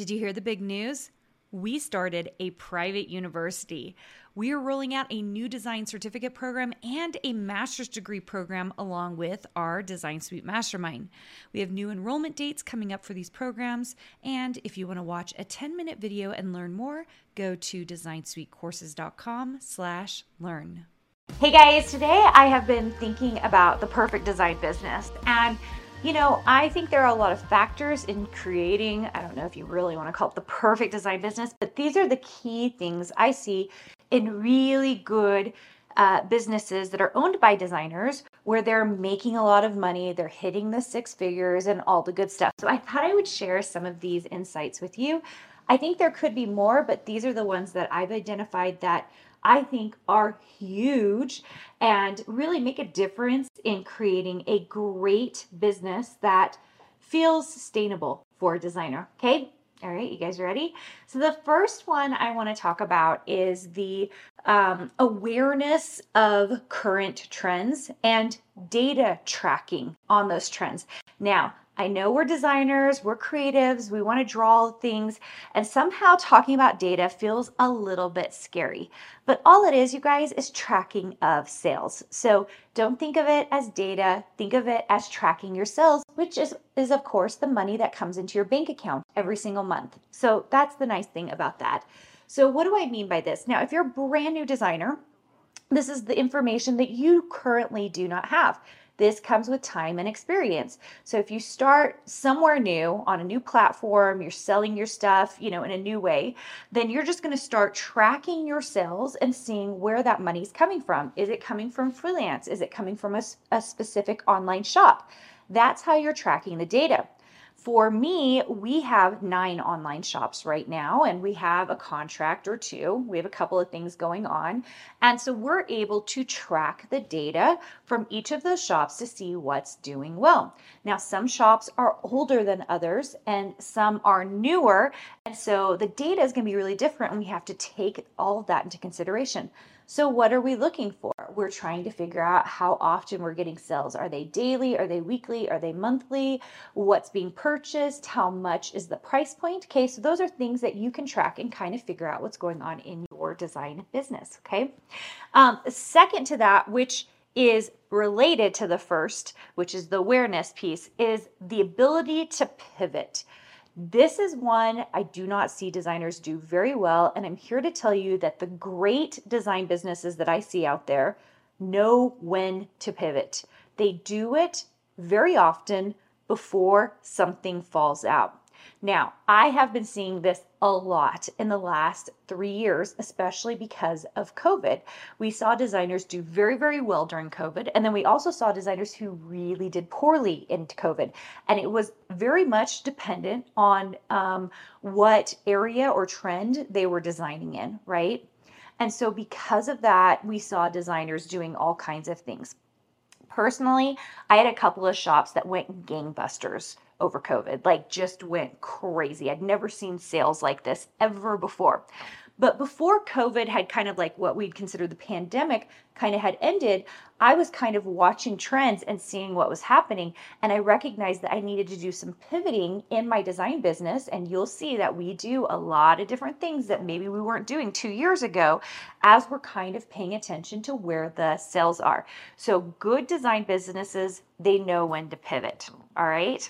Did you hear the big news? We started a private university. We are rolling out a new design certificate program and a master's degree program along with our Design Suite Mastermind. We have new enrollment dates coming up for these programs, and if you want to watch a 10-minute video and learn more, go to designsuitecourses.com slash learn. Hey guys, today I have been thinking about the perfect design business and you know, I think there are a lot of factors in creating, I don't know if you really want to call it the perfect design business, but these are the key things I see in really good uh, businesses that are owned by designers where they're making a lot of money, they're hitting the six figures and all the good stuff. So I thought I would share some of these insights with you. I think there could be more, but these are the ones that I've identified that I think are huge and really make a difference in creating a great business that feels sustainable for a designer. Okay. All right, you guys ready? So, the first one I want to talk about is the um, awareness of current trends and data tracking on those trends. Now, I know we're designers, we're creatives, we want to draw things, and somehow talking about data feels a little bit scary. But all it is, you guys, is tracking of sales. So don't think of it as data, think of it as tracking your sales, which is, is of course the money that comes into your bank account every single month. So that's the nice thing about that. So, what do I mean by this? Now, if you're a brand new designer, this is the information that you currently do not have. This comes with time and experience. So if you start somewhere new on a new platform, you're selling your stuff, you know, in a new way, then you're just going to start tracking your sales and seeing where that money's coming from. Is it coming from freelance? Is it coming from a, a specific online shop? That's how you're tracking the data. For me, we have nine online shops right now, and we have a contract or two. We have a couple of things going on. And so we're able to track the data from each of those shops to see what's doing well. Now, some shops are older than others, and some are newer. And so the data is going to be really different, and we have to take all of that into consideration. So, what are we looking for? We're trying to figure out how often we're getting sales. Are they daily? Are they weekly? Are they monthly? What's being purchased? How much is the price point? Okay, so those are things that you can track and kind of figure out what's going on in your design business. Okay, um, second to that, which is related to the first, which is the awareness piece, is the ability to pivot. This is one I do not see designers do very well. And I'm here to tell you that the great design businesses that I see out there know when to pivot. They do it very often before something falls out. Now, I have been seeing this a lot in the last three years, especially because of COVID. We saw designers do very, very well during COVID. And then we also saw designers who really did poorly in COVID. And it was very much dependent on um, what area or trend they were designing in, right? And so, because of that, we saw designers doing all kinds of things. Personally, I had a couple of shops that went gangbusters over COVID, like just went crazy. I'd never seen sales like this ever before. But before COVID had kind of like what we'd consider the pandemic kind of had ended, I was kind of watching trends and seeing what was happening. And I recognized that I needed to do some pivoting in my design business. And you'll see that we do a lot of different things that maybe we weren't doing two years ago as we're kind of paying attention to where the sales are. So, good design businesses, they know when to pivot. All right.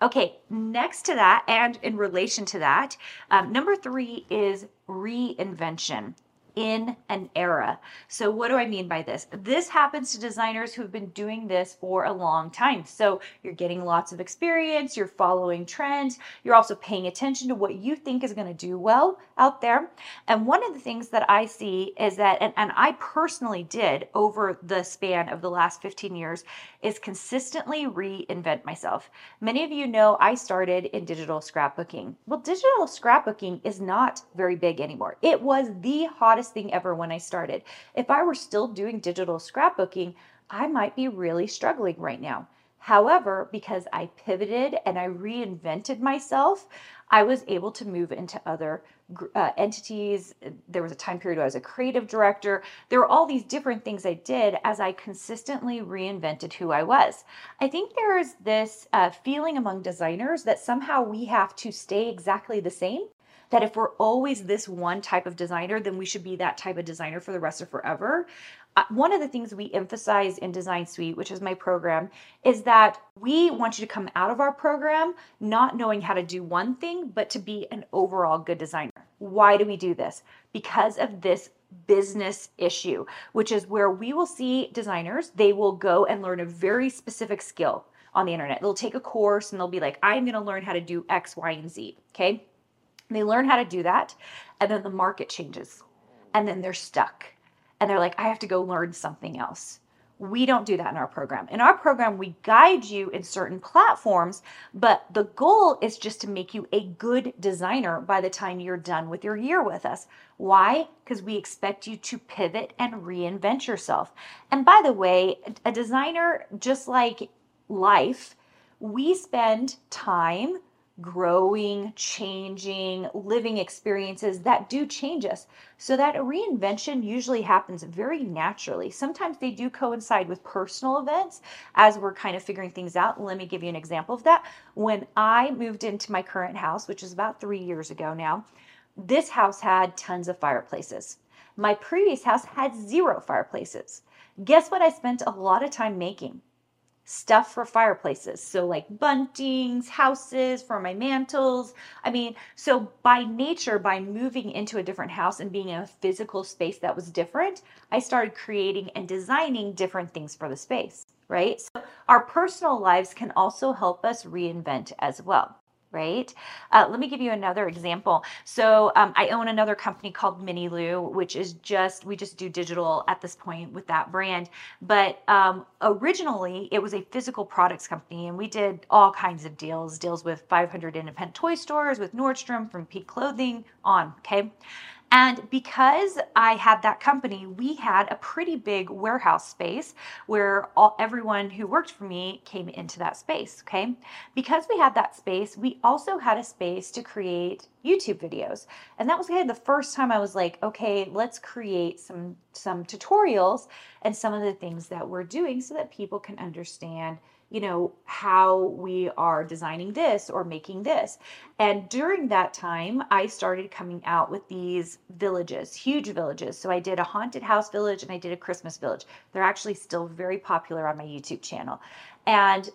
Okay. Next to that, and in relation to that, um, number three is reinvention in an era. So, what do I mean by this? This happens to designers who've been doing this for a long time. So, you're getting lots of experience, you're following trends, you're also paying attention to what you think is going to do well out there. And one of the things that I see is that, and, and I personally did over the span of the last 15 years, is consistently reinvent myself. Many of you know I started in digital scrapbooking. Well, digital scrapbooking is not very big anymore. It was the hottest hottest thing ever when I started. If I were still doing digital scrapbooking, I might be really struggling right now. However, because I pivoted and I reinvented myself, I was able to move into other uh, entities. There was a time period where I was a creative director. There were all these different things I did as I consistently reinvented who I was. I think there's this uh, feeling among designers that somehow we have to stay exactly the same that if we're always this one type of designer, then we should be that type of designer for the rest of forever. Uh, one of the things we emphasize in Design Suite, which is my program, is that we want you to come out of our program not knowing how to do one thing, but to be an overall good designer. Why do we do this? Because of this business issue, which is where we will see designers, they will go and learn a very specific skill on the internet. They'll take a course and they'll be like, I'm going to learn how to do X, Y, and Z. Okay. They learn how to do that, and then the market changes, and then they're stuck. And they're like, I have to go learn something else. We don't do that in our program. In our program, we guide you in certain platforms, but the goal is just to make you a good designer by the time you're done with your year with us. Why? Because we expect you to pivot and reinvent yourself. And by the way, a designer, just like life, we spend time growing, changing, living experiences that do change us. So that reinvention usually happens very naturally. Sometimes they do coincide with personal events as we're kind of figuring things out. Let me give you an example of that. When I moved into my current house, which is about three years ago now, this house had tons of fireplaces. My previous house had zero fireplaces. Guess what I spent a lot of time making? Stuff for fireplaces. So, like buntings, houses for my mantels. I mean, so by nature, by moving into a different house and being in a physical space that was different, I started creating and designing different things for the space, right? So, our personal lives can also help us reinvent as well right? Uh, let me give you another example. So um, I own another company called Minilou, which is just we just do digital at this point with that brand. But um, originally it was a physical products company, and we did all kinds of deals, deals with 500 independent toy stores, with Nordstrom, from Peak Clothing on. Okay. And because I had that company, we had a pretty big warehouse space where all, everyone who worked for me came into that space. Okay. Because we had that space, we also had a space to create YouTube videos. And that was kind of the first time I was like, okay, let's create some some tutorials and some of the things that we're doing so that people can understand you know, how we are designing this or making this. And during that time, I started coming out with these villages, huge villages. So I did a haunted house village and I did a Christmas village. They're actually still very popular on my YouTube channel. And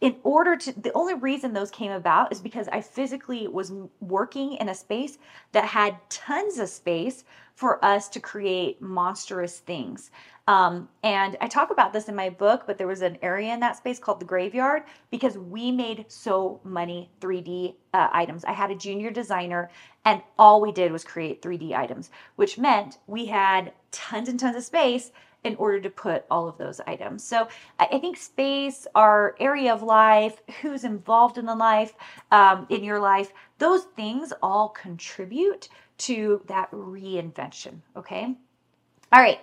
in order to the only reason those came about is because I physically was working in a space that had tons of space for us to create monstrous things. Um, and I talk about this in my book, but there was an area in that space called the graveyard because we made so many 3D uh, items. I had a junior designer, and all we did was create 3D items, which meant we had tons and tons of space in order to put all of those items. So I think space, our area of life, who's involved in the life, um, in your life, those things all contribute to that reinvention. Okay. All right.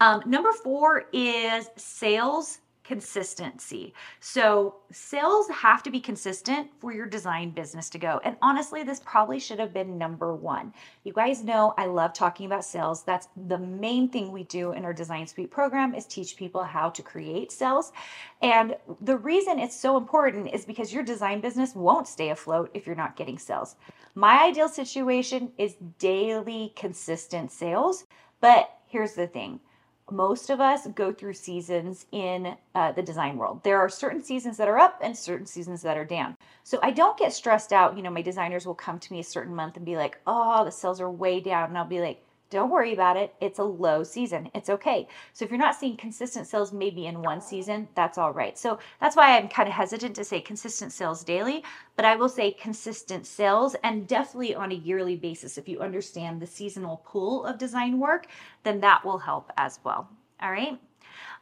Um, number four is sales consistency. So, sales have to be consistent for your design business to go. And honestly, this probably should have been number one. You guys know I love talking about sales. That's the main thing we do in our Design Suite program is teach people how to create sales. And the reason it's so important is because your design business won't stay afloat if you're not getting sales. My ideal situation is daily consistent sales, but here's the thing most of us go through seasons in uh, the design world. There are certain seasons that are up and certain seasons that are down. So I don't get stressed out. You know, my designers will come to me a certain month and be like, oh, the sales are way down. And I'll be like, don't worry about it. It's a low season. It's okay. So if you're not seeing consistent sales maybe in one season, that's all right. So that's why I'm kind of hesitant to say consistent sales daily, but I will say consistent sales and definitely on a yearly basis. If you understand the seasonal pool of design work, then that will help as well. All right.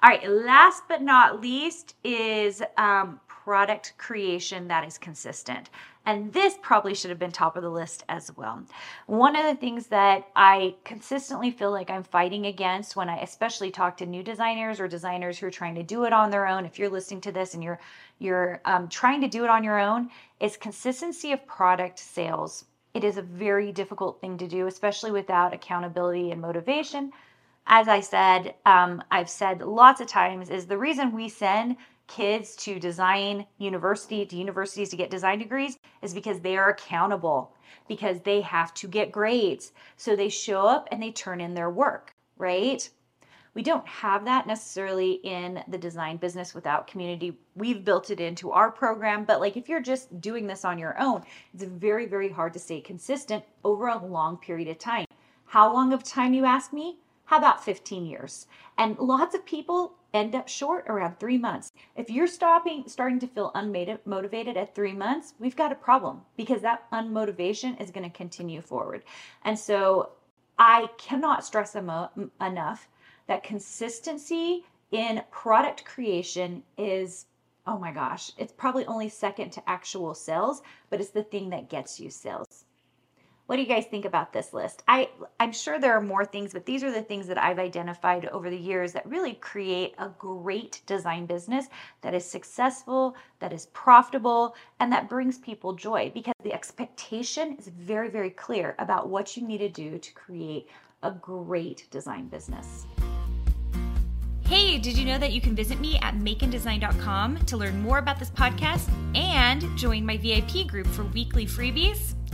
All right. Last but not least is um, product creation that is consistent. And this probably should have been top of the list as well. One of the things that I consistently feel like I'm fighting against when I especially talk to new designers or designers who are trying to do it on their own, if you're listening to this and you're you're um, trying to do it on your own, is consistency of product sales. It is a very difficult thing to do, especially without accountability and motivation. As I said, um, I've said lots of times, is the reason we send kids to design university to universities to get design degrees is because they are accountable because they have to get grades. So they show up and they turn in their work right? We don't have that necessarily in the design business without community. We've built it into our program but like if you're just doing this on your own it's very very hard to stay consistent over a long period of time. How long of time you ask me how about 15 years and lots of people end up short around three months. If you're stopping, starting to feel unmotivated at three months, we've got a problem because that unmotivation is going to continue forward. And so I cannot stress emo- enough that consistency in product creation is oh my gosh, it's probably only second to actual sales, but it's the thing that gets you sales. What do you guys think about this list? I I'm sure there are more things, but these are the things that I've identified over the years that really create a great design business that is successful, that is profitable, and that brings people joy because the expectation is very very clear about what you need to do to create a great design business. Hey, did you know that you can visit me at makeanddesign.com to learn more about this podcast and join my VIP group for weekly freebies?